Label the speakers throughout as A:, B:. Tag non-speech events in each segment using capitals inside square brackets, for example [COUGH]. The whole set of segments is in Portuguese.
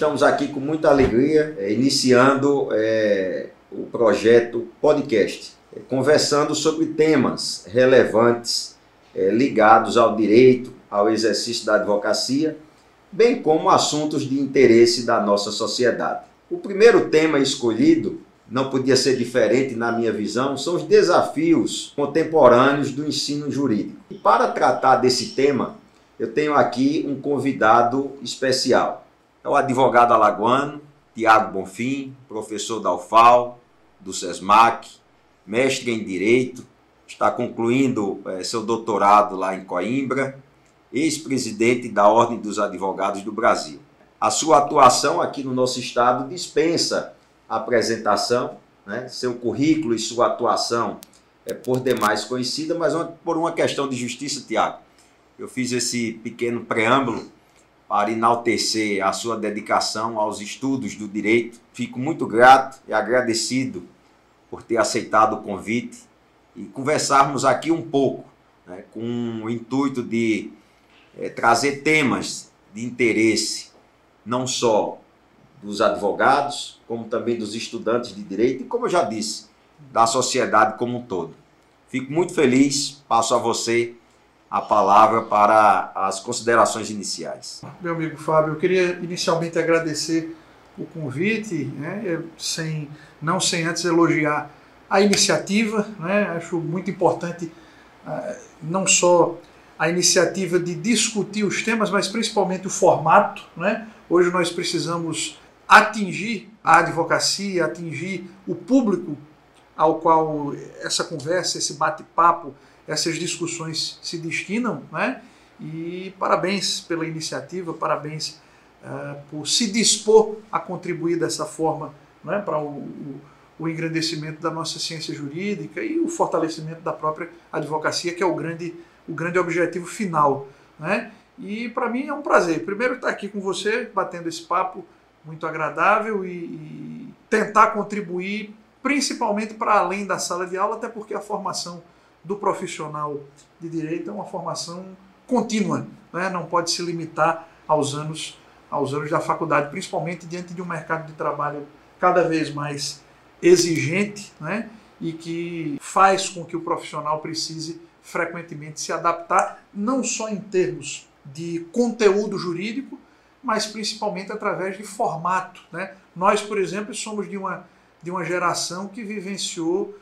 A: estamos aqui com muita alegria, é, iniciando é, o projeto podcast, é, conversando sobre temas relevantes é, ligados ao direito, ao exercício da advocacia, bem como assuntos de interesse da nossa sociedade. O primeiro tema escolhido não podia ser diferente na minha visão, são os desafios contemporâneos do ensino jurídico. E para tratar desse tema, eu tenho aqui um convidado especial. É o advogado alagoano, Tiago Bonfim, professor da UFAL, do SESMAC, mestre em Direito, está concluindo é, seu doutorado lá em Coimbra, ex-presidente da Ordem dos Advogados do Brasil. A sua atuação aqui no nosso estado dispensa apresentação, né? seu currículo e sua atuação é por demais conhecida, mas por uma questão de justiça, Tiago. Eu fiz esse pequeno preâmbulo para enaltecer a sua dedicação aos estudos do direito. Fico muito grato e agradecido por ter aceitado o convite e conversarmos aqui um pouco, né, com o intuito de é, trazer temas de interesse, não só dos advogados, como também dos estudantes de direito e, como eu já disse, da sociedade como um todo. Fico muito feliz, passo a você a palavra para as considerações iniciais.
B: Meu amigo Fábio, eu queria inicialmente agradecer o convite, né, sem, não sem antes elogiar a iniciativa, né, acho muito importante uh, não só a iniciativa de discutir os temas, mas principalmente o formato. Né? Hoje nós precisamos atingir a advocacia, atingir o público ao qual essa conversa, esse bate-papo essas discussões se destinam, né? E parabéns pela iniciativa, parabéns uh, por se dispor a contribuir dessa forma né, para o, o, o, engrandecimento da nossa ciência jurídica e o fortalecimento da própria advocacia, que é o grande, o grande objetivo final. Né? E para mim é um prazer, primeiro, estar aqui com você, batendo esse papo muito agradável e, e tentar contribuir principalmente para além da sala de aula, até porque a formação do profissional de direito é uma formação contínua, né? não pode se limitar aos anos, aos anos da faculdade, principalmente diante de um mercado de trabalho cada vez mais exigente né? e que faz com que o profissional precise frequentemente se adaptar, não só em termos de conteúdo jurídico, mas principalmente através de formato. Né? Nós, por exemplo, somos de uma, de uma geração que vivenciou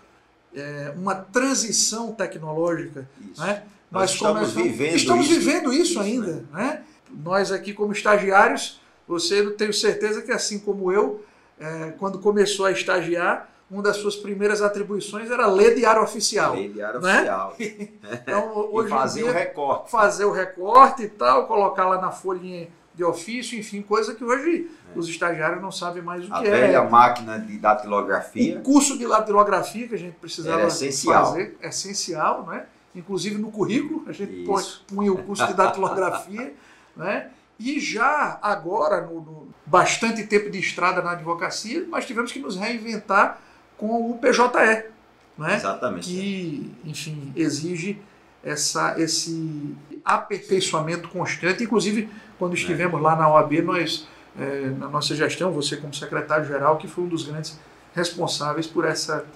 B: é, uma transição tecnológica. Isso. Né?
A: Nós, Nós estamos, vivendo,
B: estamos
A: isso.
B: vivendo isso, isso ainda. Né? né? Nós aqui como estagiários, você tenho certeza que assim como eu, é, quando começou a estagiar, uma das suas primeiras atribuições era ler diário oficial.
A: Ler diário né? oficial. [LAUGHS]
B: então, hoje
A: e fazer dia, o recorte.
B: Fazer o recorte e tal, colocar lá na folhinha de ofício, enfim, coisa que hoje é. os estagiários não sabem mais o
A: a
B: que
A: é. A velha máquina de datilografia.
B: O curso de datilografia que a gente precisava essencial. fazer, é essencial, né? inclusive no currículo, a gente Isso. punha o curso de datilografia, [LAUGHS] né? E já agora, no, no, bastante tempo de estrada na advocacia, nós tivemos que nos reinventar com o PJE, né?
A: Exatamente.
B: Que, enfim, exige essa, esse aperfeiçoamento constante. Inclusive, quando estivemos é. lá na OAB, nós, é, na nossa gestão, você como secretário-geral, que foi um dos grandes responsáveis por essa,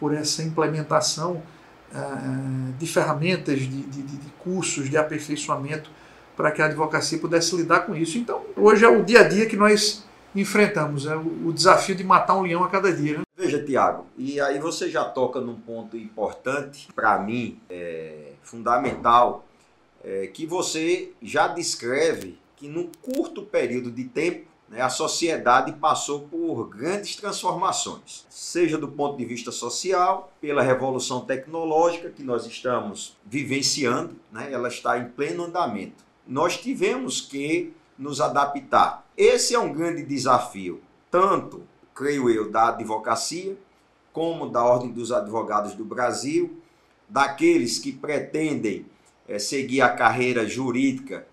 B: por essa implementação uh, de ferramentas, de, de, de, cursos de aperfeiçoamento para que a advocacia pudesse lidar com isso. Então, hoje é o dia a dia que nós enfrentamos, é o, o desafio de matar um leão a cada dia. Né?
A: Veja, Tiago, e aí você já toca num ponto importante, para mim, é fundamental, é, que você já descreve que num curto período de tempo né, a sociedade passou por grandes transformações, seja do ponto de vista social, pela revolução tecnológica que nós estamos vivenciando, né, ela está em pleno andamento. Nós tivemos que nos adaptar. Esse é um grande desafio, tanto, creio eu, da advocacia, como da Ordem dos Advogados do Brasil, daqueles que pretendem é, seguir a carreira jurídica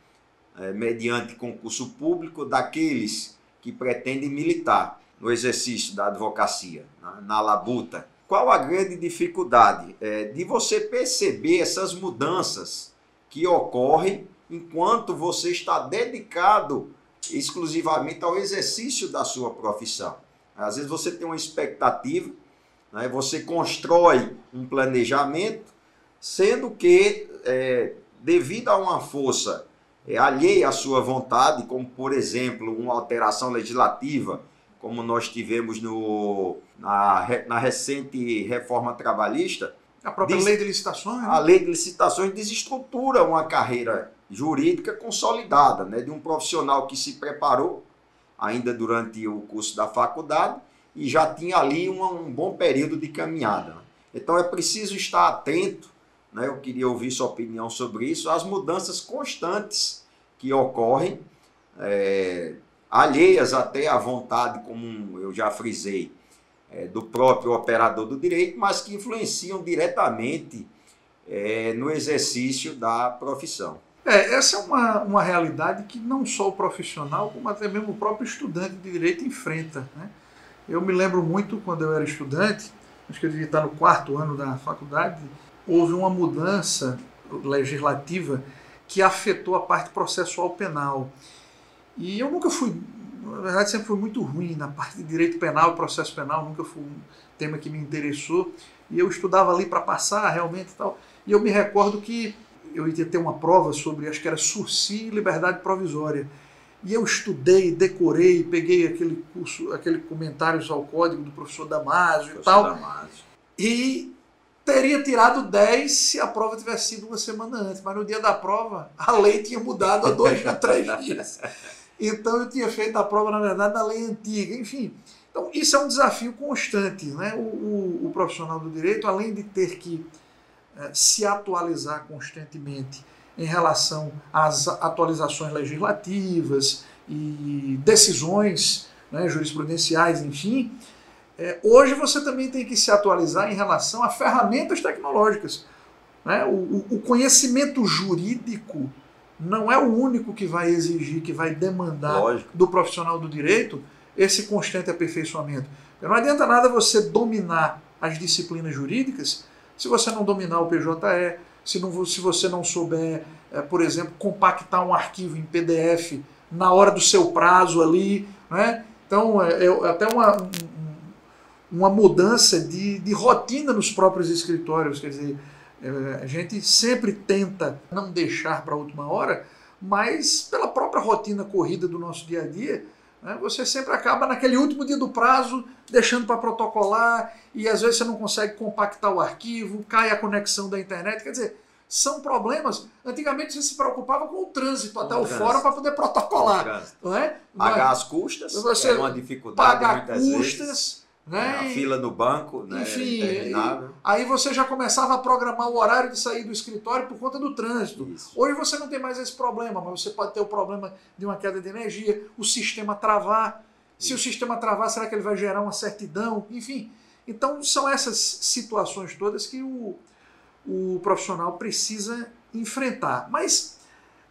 A: é, mediante concurso público daqueles que pretendem militar no exercício da advocacia, na, na labuta. Qual a grande dificuldade? É, de você perceber essas mudanças que ocorrem enquanto você está dedicado exclusivamente ao exercício da sua profissão. Às vezes você tem uma expectativa, né, você constrói um planejamento, sendo que, é, devido a uma força é, alheia à sua vontade, como por exemplo uma alteração legislativa, como nós tivemos no, na, na recente reforma trabalhista.
B: A própria des, lei de licitações? Né?
A: A lei de licitações desestrutura uma carreira jurídica consolidada, né, de um profissional que se preparou ainda durante o curso da faculdade e já tinha ali uma, um bom período de caminhada. Então é preciso estar atento, né, eu queria ouvir sua opinião sobre isso, às mudanças constantes que ocorrem, é, alheias até à vontade, como eu já frisei, é, do próprio operador do direito, mas que influenciam diretamente é, no exercício da profissão.
B: É, essa é uma, uma realidade que não só o profissional, como até mesmo o próprio estudante de direito enfrenta. Né? Eu me lembro muito quando eu era estudante, acho que eu devia estar no quarto ano da faculdade, houve uma mudança legislativa que afetou a parte processual penal. E eu nunca fui, na verdade, sempre fui muito ruim na parte de direito penal e processo penal, nunca foi um tema que me interessou. E eu estudava ali para passar realmente e tal. E eu me recordo que eu ia ter uma prova sobre, acho que era sursi e liberdade provisória. E eu estudei, decorei, peguei aquele curso, aquele comentários ao código do professor Damasio professor e tal. Damasio. E teria tirado 10 se a prova tivesse sido uma semana antes, mas no dia da prova a lei tinha mudado há dois ou três [LAUGHS] dias. Então eu tinha feito a prova, na verdade, na lei antiga. Enfim, então isso é um desafio constante. Né? O, o, o profissional do direito, além de ter que eh, se atualizar constantemente em relação às atualizações legislativas e decisões né, jurisprudenciais, enfim, é, hoje você também tem que se atualizar em relação a ferramentas tecnológicas. Né? O, o, conhecimento jurídico não é o único que vai exigir, que vai demandar Lógico. do profissional do direito esse constante aperfeiçoamento. Não adianta nada você dominar as disciplinas jurídicas se você não dominar o PJE, se, não, se você não souber, é, por exemplo, compactar um arquivo em PDF na hora do seu prazo ali, né? Então, é, é até uma, um, uma mudança de, de rotina nos próprios escritórios, quer dizer, é, a gente sempre tenta não deixar para a última hora, mas pela própria rotina corrida do nosso dia a dia, né, você sempre acaba naquele último dia do prazo deixando para protocolar e às vezes você não consegue compactar o arquivo, cai a conexão da internet. Quer dizer, são problemas. Antigamente você se preocupava com o trânsito até o, o fórum para poder protocolar. Não é?
A: Pagar as custas, você é uma dificuldade.
B: Pagar custas.
A: Vezes né? A fila no banco, né?
B: Enfim, aí você já começava a programar o horário de sair do escritório por conta do trânsito. Isso. Hoje você não tem mais esse problema, mas você pode ter o problema de uma queda de energia, o sistema travar. Isso. Se o sistema travar, será que ele vai gerar uma certidão? Enfim, então são essas situações todas que o, o profissional precisa enfrentar. Mas,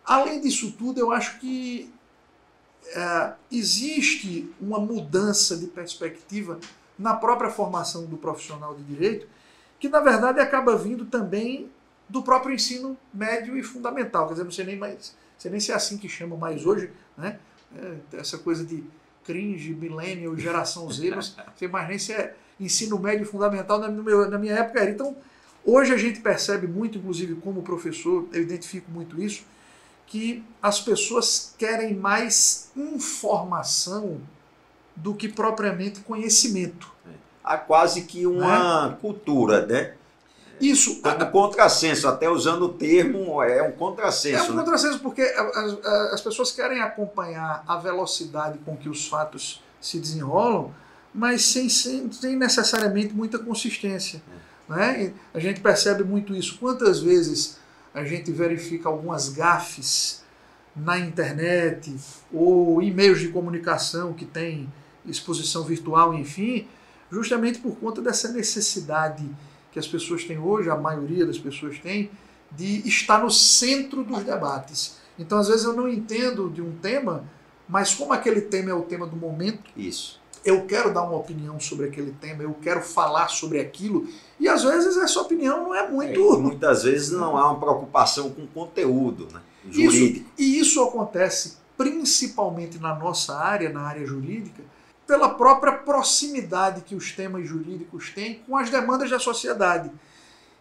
B: além disso tudo, eu acho que é, existe uma mudança de perspectiva na própria formação do profissional de direito, que na verdade acaba vindo também do próprio ensino médio e fundamental. Quer dizer, não sei nem mais, sei nem se é assim que chama mais hoje, né? É, essa coisa de cringe, millennial, geração Z, não [LAUGHS] sei mais nem se é ensino médio e fundamental na, meu, na minha época era. Então, hoje a gente percebe muito, inclusive como professor, eu identifico muito isso, que as pessoas querem mais informação do que propriamente conhecimento.
A: Há quase que uma né? cultura, né?
B: Isso.
A: Como contrassenso, até usando o termo, é um contrassenso.
B: É um né? contrassenso, porque as, as, pessoas querem acompanhar a velocidade com que os fatos se desenrolam, mas sem, sem, sem necessariamente muita consistência. É. Né? a gente percebe muito isso. Quantas vezes a gente verifica algumas gafes na internet ou e-mails de comunicação que tem exposição virtual, enfim, justamente por conta dessa necessidade que as pessoas têm hoje, a maioria das pessoas tem, de estar no centro dos debates. Então, às vezes, eu não entendo de um tema, mas como aquele tema é o tema do momento,
A: isso.
B: Eu quero dar uma opinião sobre aquele tema, eu quero falar sobre aquilo, e às vezes essa opinião não é muito.
A: É, muitas vezes não há uma preocupação com o conteúdo né? jurídico.
B: Isso, e isso acontece principalmente na nossa área, na área jurídica, pela própria proximidade que os temas jurídicos têm com as demandas da sociedade.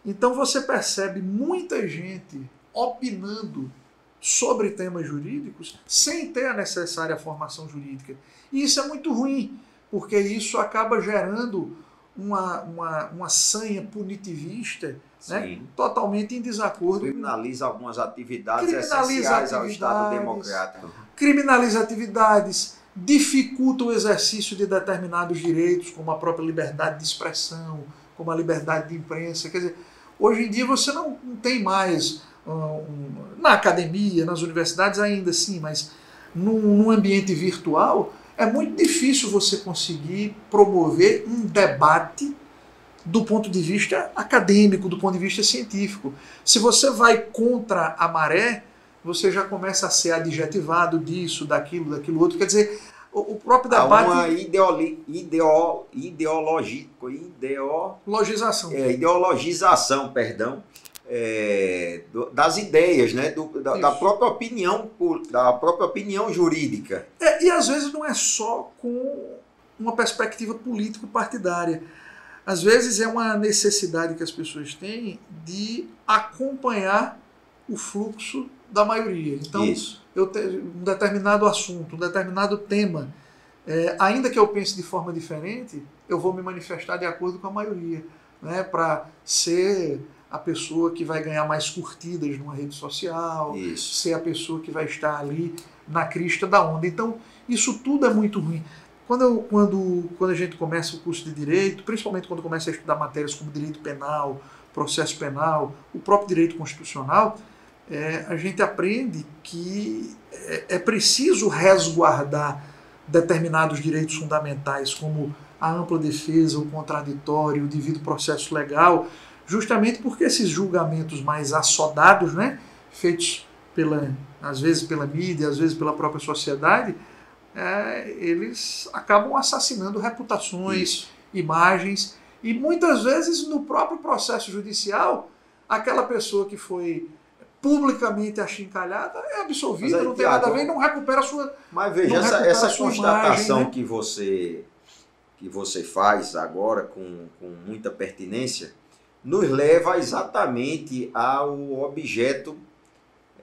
B: Então você percebe muita gente opinando sobre temas jurídicos sem ter a necessária formação jurídica. E isso é muito ruim, porque isso acaba gerando uma, uma, uma sanha punitivista né, totalmente em desacordo.
A: Criminaliza algumas atividades criminaliza essenciais atividades, ao Estado democrático.
B: Criminaliza atividades, dificulta o exercício de determinados direitos, como a própria liberdade de expressão, como a liberdade de imprensa. Quer dizer, hoje em dia você não, tem mais uh, um, na academia, nas universidades ainda sim, mas num, num ambiente virtual é muito difícil você conseguir promover um debate do ponto de vista acadêmico, do ponto de vista científico. Se você vai contra a maré, você já começa a ser adjetivado disso, daquilo, daquilo outro. Quer dizer, o, próprio debate. Há
A: uma ideoli, ideo, ideológico,
B: ideologização.
A: É, ideologização, perdão, é, do, das ideias, né? Do, da, da, própria opinião, da própria opinião jurídica.
B: É, e às vezes não é só com uma perspectiva político-partidária. Às vezes é uma necessidade que as pessoas têm de acompanhar o fluxo da maioria. Então, Isso. eu tenho um determinado assunto, um determinado tema, é, ainda que eu pense de forma diferente, eu vou me manifestar de acordo com a maioria, né, para ser a pessoa que vai ganhar mais curtidas numa rede social, isso. ser a pessoa que vai estar ali na crista da onda. Então, isso tudo é muito ruim. Quando, eu, quando, quando a gente começa o curso de direito, principalmente quando começa a estudar matérias como direito penal, processo penal, o próprio direito constitucional, é, a gente aprende que é, é preciso resguardar determinados direitos fundamentais, como a ampla defesa, o contraditório, o devido processo legal, justamente porque esses julgamentos mais assodados, né, feitos pela, às vezes pela mídia, às vezes pela própria sociedade, é, eles acabam assassinando reputações, Isso. imagens, e muitas vezes no próprio processo judicial, aquela pessoa que foi publicamente achincalhada é absolvida, aí, não tem nada a ver e não recupera a sua.
A: Mas veja, essa, essa constatação imagem, né? que você que você faz agora com, com muita pertinência nos leva exatamente ao objeto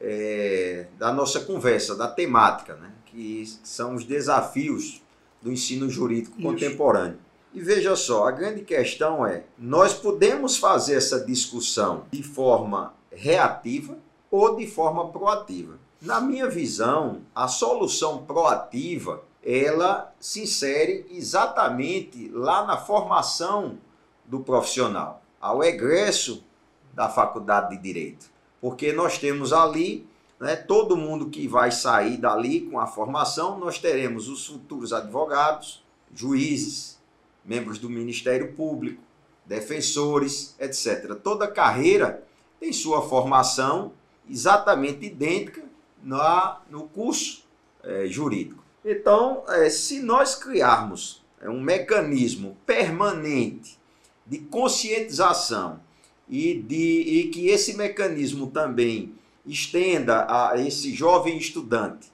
A: é, da nossa conversa, da temática, né? que são os desafios do ensino jurídico Isso. contemporâneo. E veja só, a grande questão é: nós podemos fazer essa discussão de forma reativa ou de forma proativa. Na minha visão, a solução proativa ela se insere exatamente lá na formação do profissional ao egresso da faculdade de direito, porque nós temos ali né, todo mundo que vai sair dali com a formação, nós teremos os futuros advogados, juízes, membros do Ministério Público, defensores, etc. Toda carreira tem sua formação exatamente idêntica na, no curso é, jurídico. Então, é, se nós criarmos é, um mecanismo permanente de conscientização e, de, e que esse mecanismo também estenda a esse jovem estudante,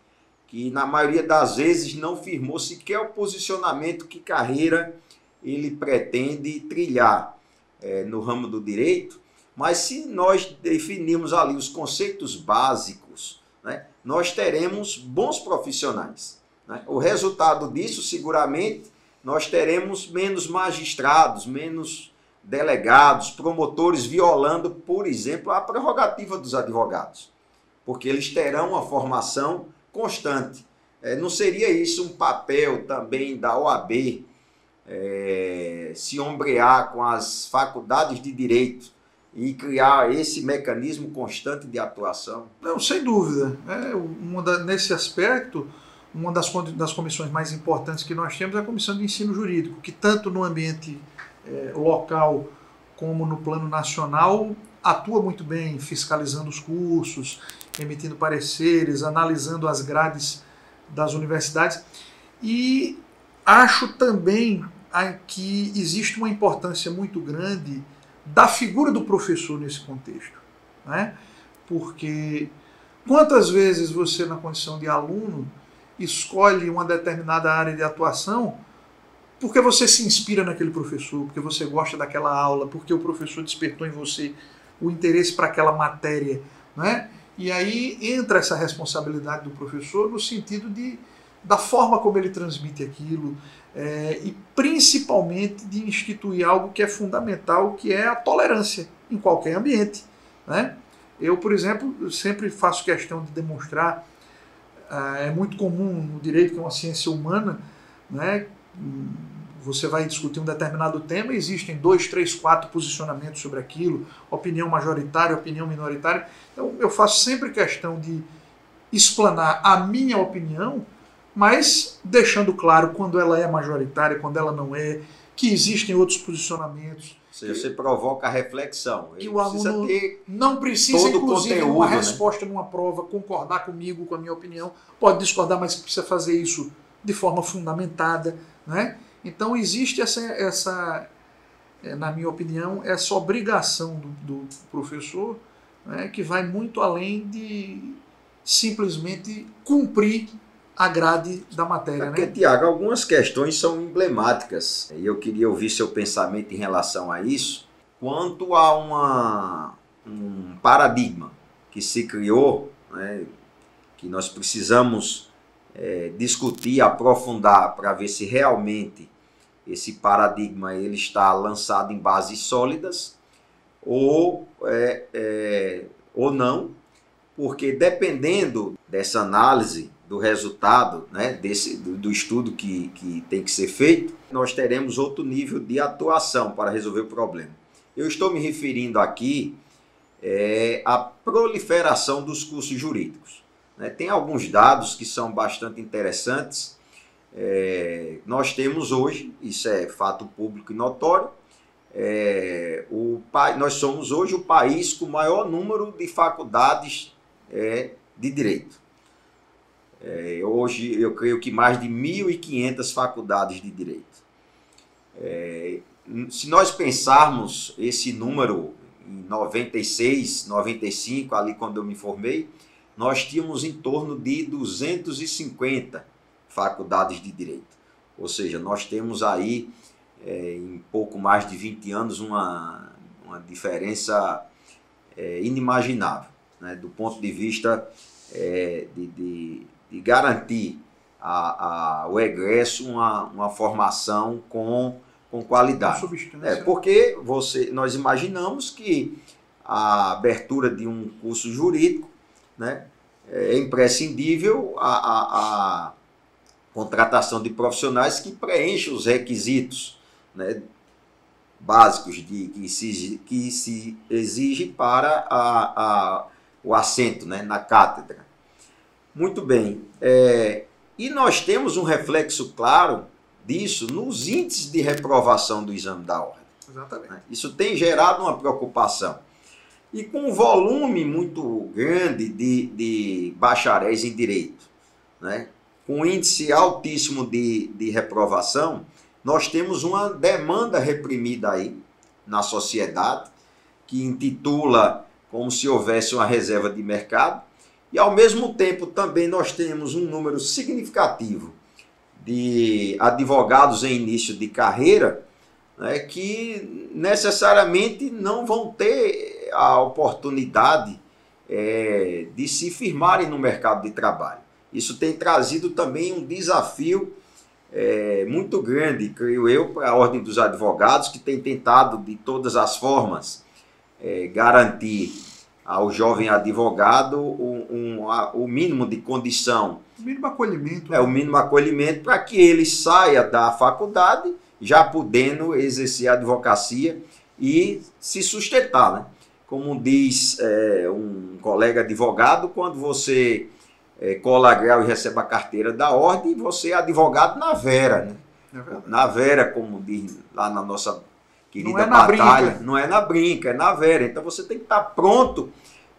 A: que na maioria das vezes não firmou sequer o posicionamento que carreira ele pretende trilhar é, no ramo do direito, mas se nós definirmos ali os conceitos básicos, né, nós teremos bons profissionais. Né? O resultado disso, seguramente, nós teremos menos magistrados, menos delegados, promotores violando, por exemplo, a prerrogativa dos advogados, porque eles terão uma formação constante. É, não seria isso um papel também da OAB é, se ombrear com as faculdades de direito e criar esse mecanismo constante de atuação?
B: Não, sem dúvida. É, uma da, nesse aspecto, uma das, das comissões mais importantes que nós temos é a Comissão de Ensino Jurídico, que tanto no ambiente é, local como no plano nacional atua muito bem fiscalizando os cursos, emitindo pareceres, analisando as grades das universidades. E acho também que existe uma importância muito grande da figura do professor nesse contexto. Né? Porque Quantas vezes você, na condição de aluno, escolhe uma determinada área de atuação porque você se inspira naquele professor, porque você gosta daquela aula, porque o professor despertou em você o interesse para aquela matéria, né? E aí entra essa responsabilidade do professor no sentido de da forma como ele transmite aquilo é, e principalmente de instituir algo que é fundamental, que é a tolerância em qualquer ambiente, né? Eu, por exemplo, sempre faço questão de demonstrar, ah, é muito comum no direito, que é uma ciência humana, né? você vai discutir um determinado tema, existem dois, três, quatro posicionamentos sobre aquilo, opinião majoritária, opinião minoritária. Então eu faço sempre questão de explanar a minha opinião, mas deixando claro quando ela é majoritária, quando ela não é, que existem outros posicionamentos.
A: Seja, você provoca a reflexão.
B: que o aluno não precisa, inclusive, conteúdo, uma né? resposta numa prova, concordar comigo, com a minha opinião. Pode discordar, mas precisa fazer isso de forma fundamentada. Né? Então existe essa, essa é, na minha opinião, essa obrigação do, do professor né, que vai muito além de simplesmente cumprir a grade da matéria.
A: É porque,
B: né?
A: Tiago, algumas questões são emblemáticas e eu queria ouvir seu pensamento em relação a isso. Quanto a uma, um paradigma que se criou, né, que nós precisamos é, discutir, aprofundar para ver se realmente esse paradigma ele está lançado em bases sólidas ou, é, é, ou não, porque dependendo dessa análise do resultado né, desse, do, do, estudo que, que tem que ser feito, nós teremos outro nível de atuação para resolver o problema. Eu estou me referindo aqui é, à proliferação dos cursos jurídicos. Né? Tem alguns dados que são bastante interessantes é, nós temos hoje, isso é fato público e notório, é, o, nós somos hoje o país com o maior número de faculdades é, de direito. É, hoje eu creio que mais de 1.500 faculdades de direito. É, se nós pensarmos esse número em 96, 95, ali quando eu me formei, nós tínhamos em torno de 250 faculdades de direito. Ou seja, nós temos aí, é, em pouco mais de 20 anos, uma, uma diferença é, inimaginável, né, do ponto de vista é, de, de, de, garantir a, a, o egresso uma, uma formação com, com qualidade. É, porque você, nós imaginamos que a abertura de um curso jurídico né, é imprescindível a, a, a contratação de profissionais que preenchem os requisitos né, básicos de, que, se, que se exige para a, a, o assento né, na cátedra. Muito bem. É, e nós temos um reflexo claro disso nos índices de reprovação do exame da ordem.
B: Exatamente. Né,
A: isso tem gerado uma preocupação. E com um volume muito grande de, de bacharéis em direito, né? com índice altíssimo de, de reprovação, nós temos uma demanda reprimida aí na sociedade, que intitula como se houvesse uma reserva de mercado, e ao mesmo tempo também nós temos um número significativo de advogados em início de carreira né, que necessariamente não vão ter a oportunidade é, de se firmarem no mercado de trabalho. Isso tem trazido também um desafio é, muito grande, creio eu, para a Ordem dos Advogados, que tem tentado de todas as formas é, garantir ao jovem advogado um, um, a, o mínimo de condição.
B: O mínimo acolhimento.
A: É, o mínimo acolhimento para que ele saia da faculdade já podendo exercer a advocacia e se sustentar. Né? Como diz é, um colega advogado, quando você é, cola grau e recebe a carteira da ordem, você é advogado na Vera, né? É na Vera, como diz lá na nossa querida não é na batalha. Brinca. Não é na brinca, é na Vera. Então você tem que estar pronto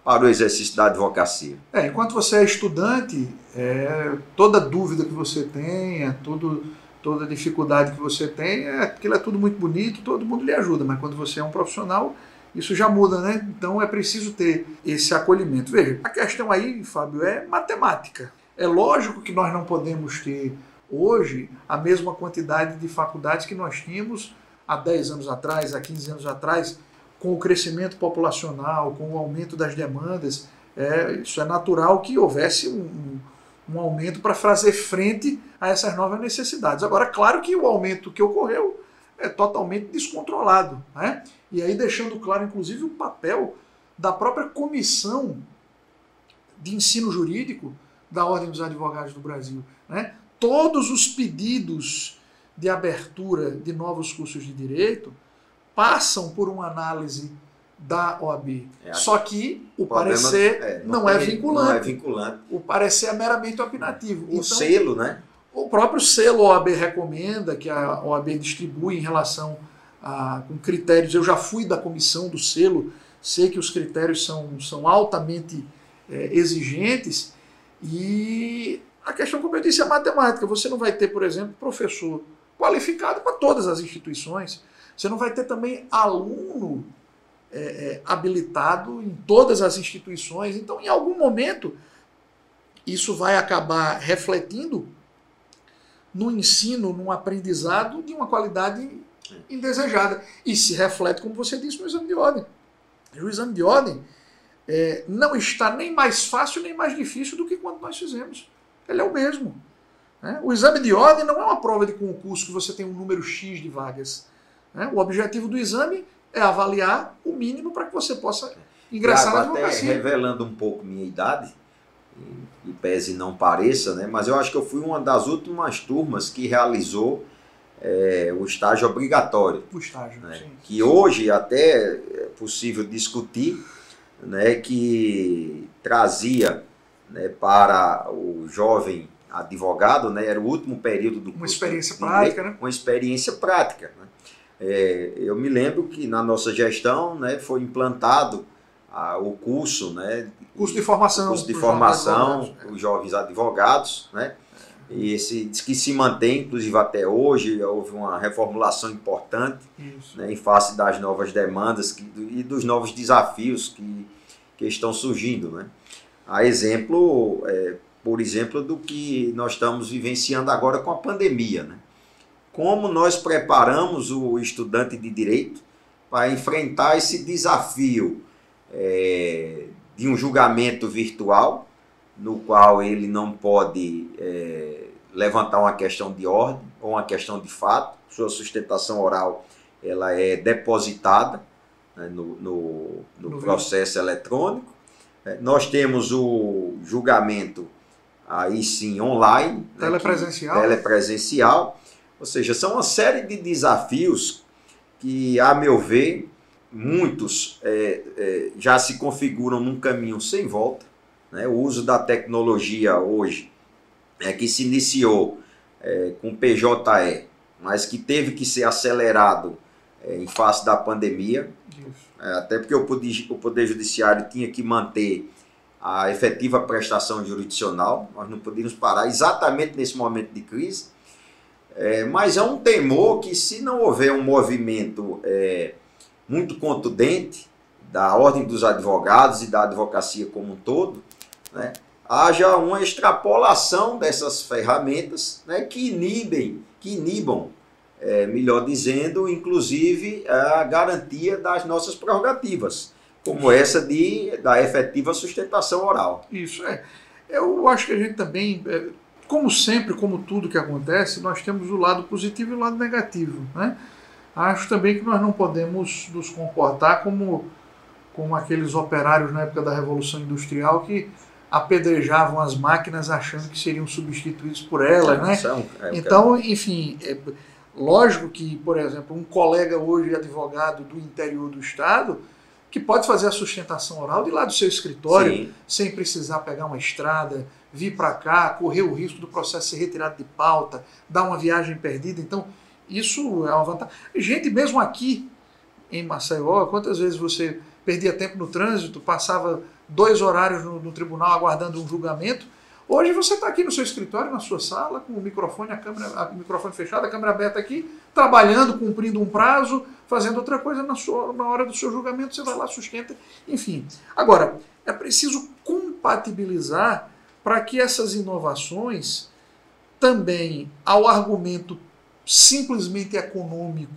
A: para o exercício da advocacia.
B: É, enquanto você é estudante, é, toda dúvida que você tenha, todo, toda dificuldade que você tem, é, aquilo é tudo muito bonito, todo mundo lhe ajuda, mas quando você é um profissional, isso já muda, né? Então é preciso ter esse acolhimento. Veja, a questão aí, Fábio, é matemática. É lógico que nós não podemos ter hoje a mesma quantidade de faculdades que nós tínhamos há 10 anos atrás, há 15 anos atrás, com o crescimento populacional, com o aumento das demandas. É, isso é natural que houvesse um, um aumento para fazer frente a essas novas necessidades. Agora, claro que o aumento que ocorreu é totalmente descontrolado. Né? E aí deixando claro, inclusive, o papel da própria comissão de ensino jurídico da Ordem dos Advogados do Brasil. Né? Todos os pedidos de abertura de novos cursos de direito passam por uma análise da OAB. É, Só que o, parecer é, não, não, é vinculante.
A: não, é vinculante.
B: O parecer é meramente opinativo.
A: O então, selo, né?
B: O próprio selo OAB recomenda, que a OAB distribui em relação a com critérios. Eu já fui da comissão do selo, sei que os critérios são, são altamente é, exigentes. E a questão, como eu disse, é matemática. Você não vai ter, por exemplo, professor qualificado para todas as instituições. Você não vai ter também aluno é, é, habilitado em todas as instituições. Então, em algum momento, isso vai acabar refletindo no ensino, no aprendizado de uma qualidade indesejada. E se reflete, como você disse, no exame de ordem. O exame de ordem é, não está nem mais fácil nem mais difícil do que quando nós fizemos. Ele é o mesmo. Né? O exame de ordem não é uma prova de concurso que você tem um número X de vagas. Né? O objetivo do exame é avaliar o mínimo para que você possa ingressar na advocacia.
A: Até revelando um pouco minha idade, e pese não pareça, né? mas eu acho que eu fui uma das últimas turmas que realizou é, o estágio obrigatório.
B: O estágio,
A: né?
B: sim.
A: Que hoje até é possível discutir, né, que trazia né, para o jovem advogado, né, era o último período do
B: curso. Uma experiência prática, né?
A: Uma experiência prática. Né? É, eu me lembro que na nossa gestão né, foi implantado a, o curso, né?
B: Curso de formação.
A: Curso de formação, é. os jovens advogados, né? E esse que se mantém, inclusive até hoje, houve uma reformulação importante né, em face das novas demandas que, e dos novos desafios que, que estão surgindo. Né? A exemplo, é, por exemplo, do que nós estamos vivenciando agora com a pandemia. Né? Como nós preparamos o estudante de direito para enfrentar esse desafio é, de um julgamento virtual, no qual ele não pode é, levantar uma questão de ordem ou uma questão de fato, sua sustentação oral ela é depositada né, no, no, no, processo eletrônico. É, nós temos o julgamento aí sim online,
B: telepresencial.
A: Né, telepresencial, ou seja, são uma série de desafios que, a meu ver, muitos é, é, já se configuram num caminho sem volta. Né? O uso da tecnologia hoje, é, que se iniciou é, com PJE, mas que teve que ser acelerado é, em face da pandemia, é, até porque o poder, o poder Judiciário tinha que manter a efetiva prestação jurisdicional, nós não podíamos parar exatamente nesse momento de crise, é, mas é um temor que se não houver um movimento é, muito contundente da ordem dos advogados e da advocacia como um todo, né, haja uma extrapolação dessas ferramentas né, que inibem, que inibam, é, melhor dizendo, inclusive a garantia das nossas prerrogativas, como essa de, da efetiva sustentação oral.
B: Isso, é. Eu acho que a gente também, é, como sempre, como tudo que acontece, nós temos o lado positivo e o lado negativo, né? Acho também que nós não podemos nos comportar como, como aqueles operários na época da Revolução Industrial que apedrejavam as máquinas achando que seriam substituídos por elas, né? É, então, enfim, é, lógico que, por exemplo, um colega hoje advogado do interior do estado que pode fazer a sustentação oral de lá do seu escritório, Sim. sem precisar pegar uma estrada, vir para cá, correr o risco do processo ser retirado de pauta, dar uma viagem perdida. Então, isso é uma vantagem. Gente, mesmo aqui em Maceió, quantas vezes você perdia tempo no trânsito, passava dois horários no, no tribunal aguardando um julgamento? Hoje você está aqui no seu escritório, na sua sala, com o microfone, a câmera, a, o microfone fechado, a câmera aberta aqui, trabalhando, cumprindo um prazo, fazendo outra coisa na, sua, na hora do seu julgamento, você vai lá, sustenta, enfim. Agora, é preciso compatibilizar para que essas inovações também ao argumento simplesmente econômico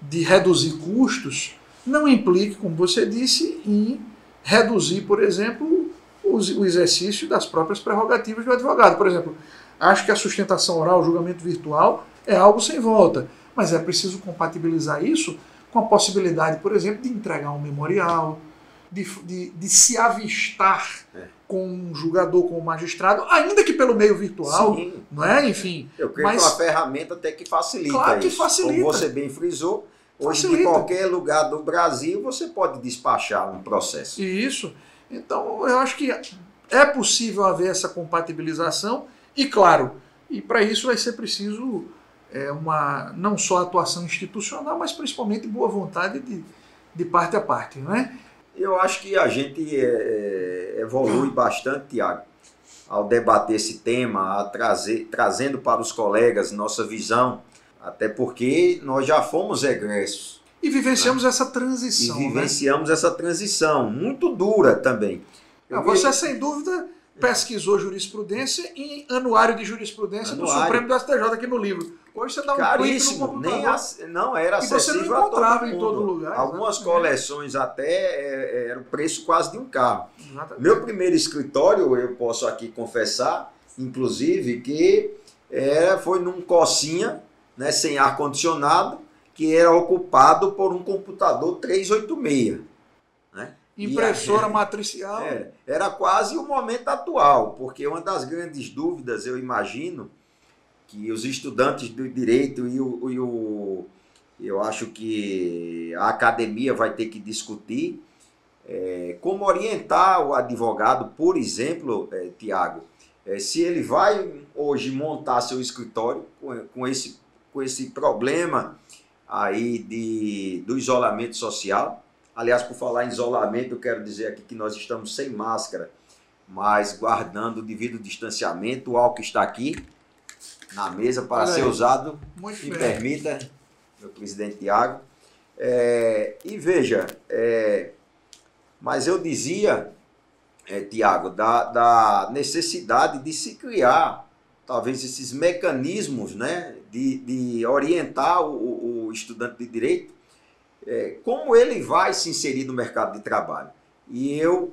B: de reduzir custos, não implique, como você disse, em reduzir, por exemplo, o exercício das próprias prerrogativas do advogado. Por exemplo, acho que a sustentação oral, o julgamento virtual, é algo sem volta, mas é preciso compatibilizar isso com a possibilidade, por exemplo, de entregar um memorial, de, de, de se avistar é. com um julgador, com um magistrado, ainda que pelo meio virtual, Sim. não é? Enfim.
A: Eu creio mas, que é uma ferramenta até que facilita
B: claro que
A: isso.
B: facilita.
A: Como você bem frisou, hoje facilita. de qualquer lugar do Brasil você pode despachar um processo.
B: Isso. Então, eu acho que é possível haver essa compatibilização e, claro, e para isso vai ser preciso é, uma não só atuação institucional, mas principalmente boa vontade de, de parte a parte, não é?
A: Eu acho que a gente é, é evolui bastante, Tiago, ao debater esse tema, a trazer, trazendo para os colegas nossa visão, até porque nós já fomos egressos
B: e vivenciamos né? essa transição.
A: E né? vivenciamos né? essa transição, muito dura também.
B: Não, você, sem dúvida, pesquisou jurisprudência em anuário de jurisprudência anuário. do Supremo do STJ aqui no livro. Hoje você dá um
A: Caríssimo, clique no nem as, não era acessível
B: e você não encontrava em todo lugar.
A: Algumas coleções até é, é, era o preço quase de um carro. Exatamente. Meu primeiro escritório, eu posso aqui confessar, inclusive, que é, foi num cocinha, né, sem ar condicionado, que era ocupado por um computador 386.
B: Impressora a, matricial.
A: É, era quase o momento atual, porque uma das grandes dúvidas, eu imagino, que os estudantes do direito e o, e o eu acho que a academia vai ter que discutir é, como orientar o advogado, por exemplo, é, Tiago, é, se ele vai hoje montar seu escritório com, com, esse, com esse problema aí de, do isolamento social. Aliás, por falar em isolamento, eu quero dizer aqui que nós estamos sem máscara, mas guardando o devido distanciamento. O álcool está aqui na mesa para Olha ser aí. usado. Muito Me bem. permita, meu presidente Tiago. É, e veja, é, mas eu dizia, é, Tiago, da, da necessidade de se criar talvez esses mecanismos né, de, de orientar o, o estudante de direito é, como ele vai se inserir no mercado de trabalho. E eu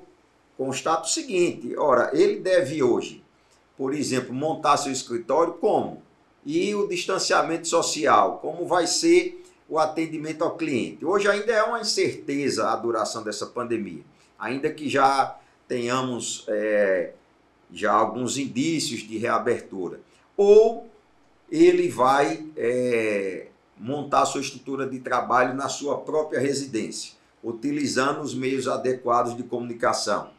A: constato o seguinte: ora, ele deve hoje, por exemplo, montar seu escritório como? E o distanciamento social, como vai ser o atendimento ao cliente? Hoje ainda é uma incerteza a duração dessa pandemia, ainda que já tenhamos é, já alguns indícios de reabertura. Ou ele vai é, montar sua estrutura de trabalho na sua própria residência, utilizando os meios adequados de comunicação.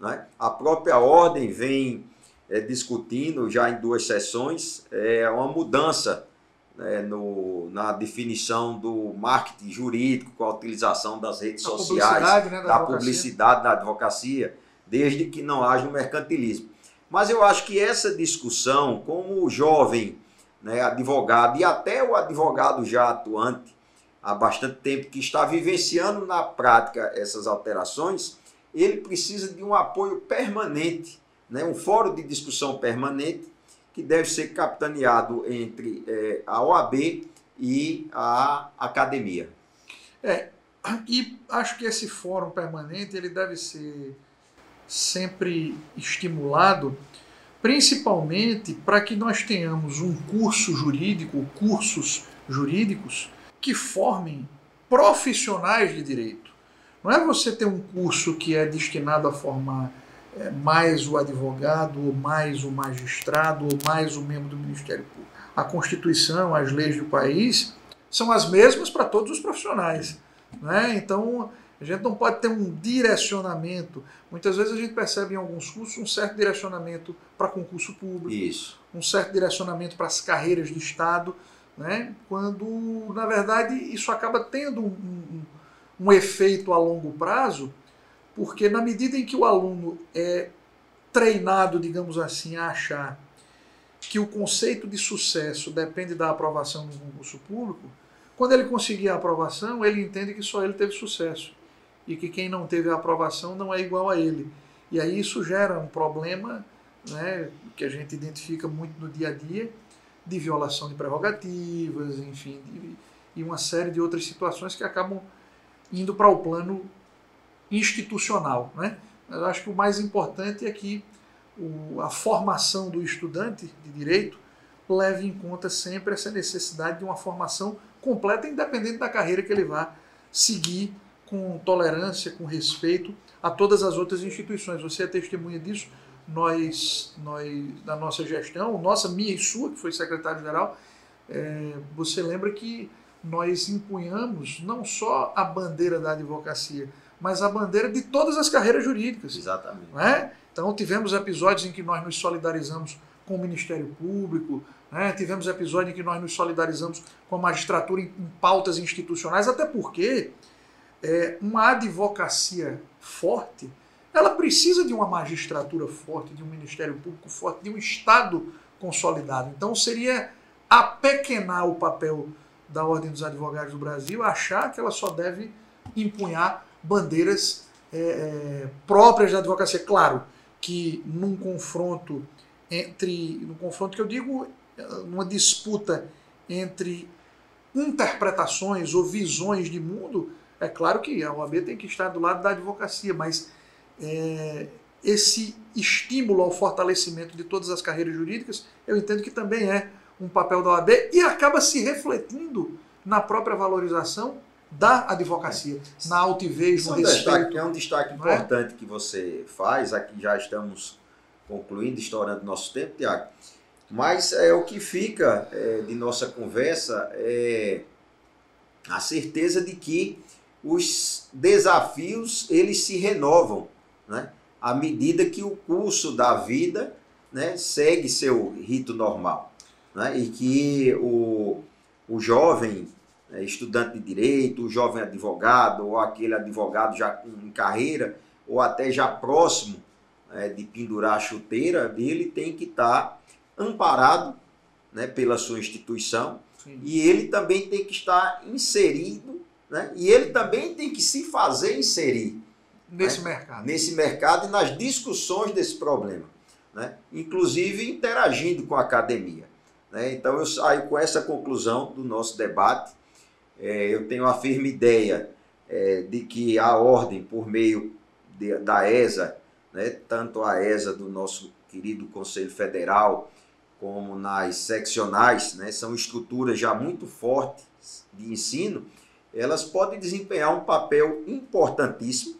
A: Né? A própria ordem vem é, discutindo já em duas sessões é, uma mudança né, no, na definição do marketing jurídico com a utilização das redes sociais, né, da, da publicidade da advocacia, desde que não haja um mercantilismo. Mas eu acho que essa discussão, como o jovem né, advogado e até o advogado já atuante há bastante tempo, que está vivenciando na prática essas alterações, ele precisa de um apoio permanente, né, um fórum de discussão permanente que deve ser capitaneado entre é, a OAB e a academia.
B: É, e acho que esse fórum permanente ele deve ser sempre estimulado, principalmente para que nós tenhamos um curso jurídico, cursos jurídicos que formem profissionais de direito. Não é você ter um curso que é destinado a formar é, mais o advogado, ou mais o magistrado, ou mais o membro do Ministério Público. A Constituição, as leis do país são as mesmas para todos os profissionais. Né? Então, a gente não pode ter um direcionamento. Muitas vezes a gente percebe em alguns cursos um certo direcionamento para concurso público,
A: Isso.
B: um certo direcionamento para as carreiras de Estado, né? quando, na verdade, isso acaba tendo um, um, um efeito a longo prazo, porque na medida em que o aluno é treinado, digamos assim, a achar que o conceito de sucesso depende da aprovação no concurso público, Quando ele conseguir a aprovação, ele entende que só ele teve sucesso e que quem não teve a aprovação não é igual a ele. E aí isso gera um problema né, que a gente identifica muito no dia a dia de violação de prerrogativas, enfim, de, e uma série de outras situações que acabam indo para o plano institucional. Né? Eu acho que o mais importante é que o, a formação do estudante de direito leve em conta sempre essa necessidade de uma formação completa, independente da carreira que ele vá seguir com tolerância, com respeito a todas as outras instituições. Você é testemunha disso. Nós, nós na nossa gestão, nossa, minha e sua, que foi secretário-geral, é, você lembra que nós empunhamos não só a bandeira da advocacia, mas a bandeira de todas as carreiras jurídicas.
A: Exatamente.
B: É? Então tivemos episódios em que nós nos solidarizamos com o Ministério Público, né? tivemos episódios em que nós nos solidarizamos com a magistratura em, em pautas institucionais, até porque é, uma advocacia forte, ela precisa de uma magistratura forte, de um Ministério Público forte, de um Estado consolidado. Então seria apequenar o papel da Ordem dos Advogados do Brasil, achar que ela só deve empunhar bandeiras é, é, próprias da advocacia. Claro que num confronto entre, no confronto que eu digo, numa disputa entre interpretações ou visões de mundo, é claro que a OAB tem que estar do lado da advocacia, mas é, esse estímulo ao fortalecimento de todas as carreiras jurídicas, eu entendo que também é um papel da OAB e acaba se refletindo na própria valorização da advocacia, é. na altivez, no é respeito.
A: Destaque, é um destaque é? importante é? que você faz, aqui já estamos concluindo, estourando nosso tempo, Tiago, mas é, o que fica é, de nossa conversa é a certeza de que os desafios eles se renovam, né? à medida que o curso da vida né, segue seu rito normal. Né? E que o, o jovem né, estudante de direito, o jovem advogado, ou aquele advogado já em carreira, ou até já próximo é, de pendurar a chuteira, ele tem que estar tá amparado né, pela sua instituição Sim. e ele também tem que estar inserido né, e ele também tem que se fazer inserir
B: nesse né, mercado.
A: Nesse mercado e nas discussões desse problema. Né, inclusive interagindo com a academia. Né? Então eu saio com essa conclusão do nosso debate. É, eu tenho a firme ideia é, de que a ordem, por meio de, da ESA, né, tanto a ESA do nosso querido Conselho Federal, como nas seccionais, né, são estruturas já muito fortes de ensino, elas podem desempenhar um papel importantíssimo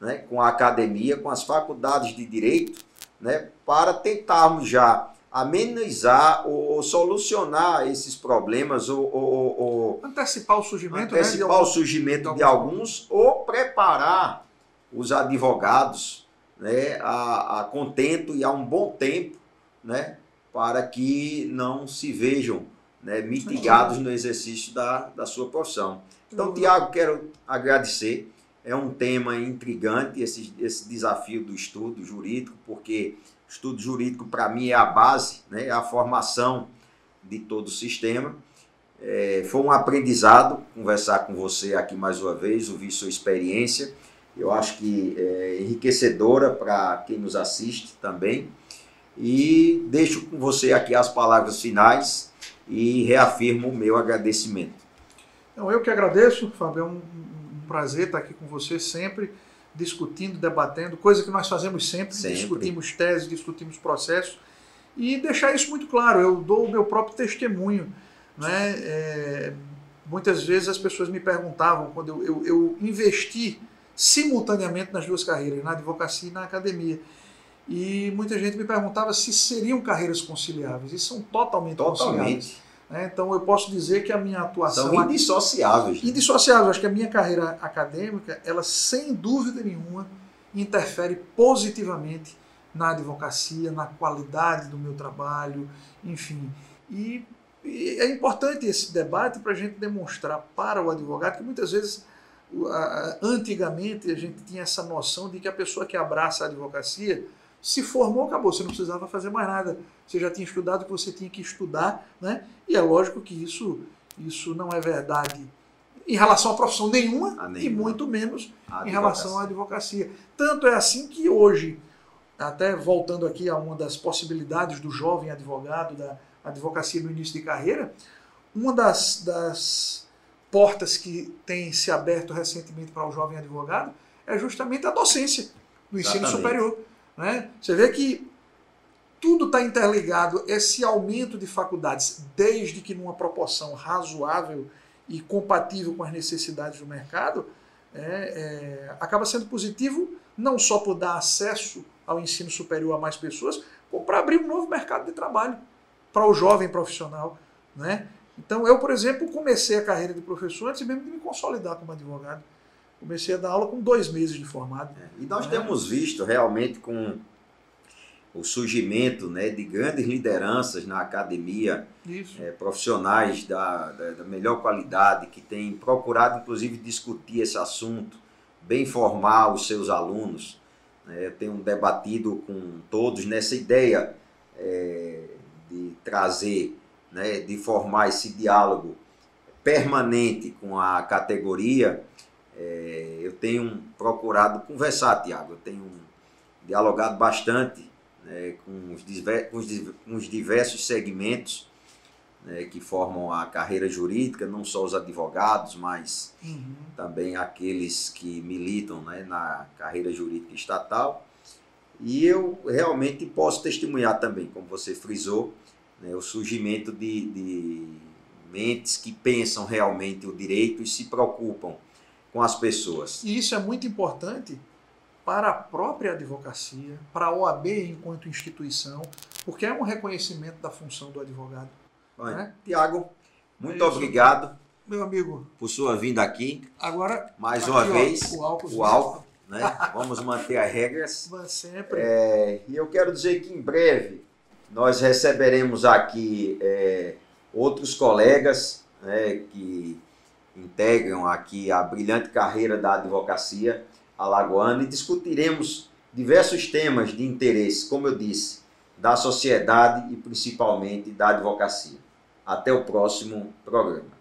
A: né, com a academia, com as faculdades de direito, né, para tentarmos já amenizar ou, solucionar esses problemas ou, ou, ou
B: antecipar o surgimento,
A: né, antecipar
B: né,
A: o surgimento de, de alguns ou preparar os advogados né, a, a contento e a um bom tempo né, para que não se vejam né, mitigados no exercício da, da sua profissão. Então, uhum. Tiago, quero agradecer. É um tema intrigante esse, esse desafio do estudo jurídico, porque estudo jurídico, para mim, é a base, né, é a formação de todo o sistema. É, foi um aprendizado conversar com você aqui mais uma vez, ouvir sua experiência. Eu acho que é enriquecedora para quem nos assiste também. E deixo com você aqui as palavras finais e reafirmo o meu agradecimento.
B: Então, eu que agradeço, Fábio. É um, um prazer estar aqui com você sempre discutindo, debatendo, coisa que nós fazemos sempre, sempre. discutimos teses, discutimos processos, e deixar isso muito claro, eu dou o meu próprio testemunho. Né? É, muitas vezes as pessoas me perguntavam, quando eu, eu, eu, investi simultaneamente nas duas carreiras, na advocacia e na academia, e muita gente me perguntava se seriam carreiras conciliáveis, e são totalmente, totalmente. conciliáveis. Né? Então eu posso dizer que a minha atuação.
A: São indissociáveis.
B: Né? Indissociáveis. Acho que a minha carreira acadêmica, ela sem dúvida nenhuma interfere positivamente na advocacia, na qualidade do meu trabalho, enfim. E, e é importante esse debate para a gente demonstrar para o advogado que muitas vezes, antigamente, a gente tinha essa noção de que a pessoa que abraça a advocacia se formou, acabou, você não precisava fazer mais nada. Você já tinha estudado o que você tinha que estudar, né? E é lógico que isso Isso não é verdade em relação à profissão nenhuma,
A: A
B: e
A: nenhuma.
B: muito menos em relação à advocacia. Tanto é assim que hoje, até voltando aqui a uma das possibilidades do jovem advogado, da advocacia no início de carreira, uma das, das portas que tem se aberto recentemente para o jovem advogado é justamente a docência no ensino
A: Exatamente.
B: superior. Né? Você vê que tudo está interligado, esse aumento de faculdades, desde que numa proporção razoável e compatível com as necessidades do mercado, é, é, acaba sendo positivo não só por dar acesso ao ensino superior a mais pessoas, como para abrir um novo mercado de trabalho para o jovem profissional. Né? Então, eu, por exemplo, comecei a carreira de professor antes mesmo de me consolidar como advogado. Comecei a dar aula com dois meses de formado.
A: E nós
B: É.
A: temos visto realmente com o surgimento né, de grandes lideranças na academia, é, profissionais da, da, da melhor qualidade, que têm procurado, inclusive, discutir esse assunto, bem formar os seus alunos. Né? Eu tenho debatido com todos nessa ideia é, de trazer, né, de formar esse diálogo permanente com a categoria. É, eu tenho procurado conversar, Tiago, eu tenho dialogado bastante né, com, os diver- com os com os diversos segmentos né, que formam a carreira jurídica, não só os advogados, mas
B: Uhum.
A: também aqueles que militam né, na carreira jurídica estatal. E eu realmente posso testemunhar também, como você frisou, né, o surgimento de, de mentes que pensam realmente o direito e se preocupam com as pessoas.
B: E isso é muito importante para a própria advocacia, para a OAB enquanto instituição, porque é um reconhecimento da função do advogado. Né?
A: Tiago, muito
B: É
A: obrigado
B: Meu amigo,
A: por sua vinda aqui,
B: agora
A: mais uma vez,
B: o álcool,
A: o álcool, né? Vamos manter as regras. [LAUGHS]
B: Vai sempre.
A: É, e eu quero dizer que em breve nós receberemos aqui é, outros colegas né, que integram aqui a brilhante carreira da advocacia alagoana e discutiremos diversos temas de interesse, como eu disse, da sociedade e principalmente da advocacia. Até o próximo programa.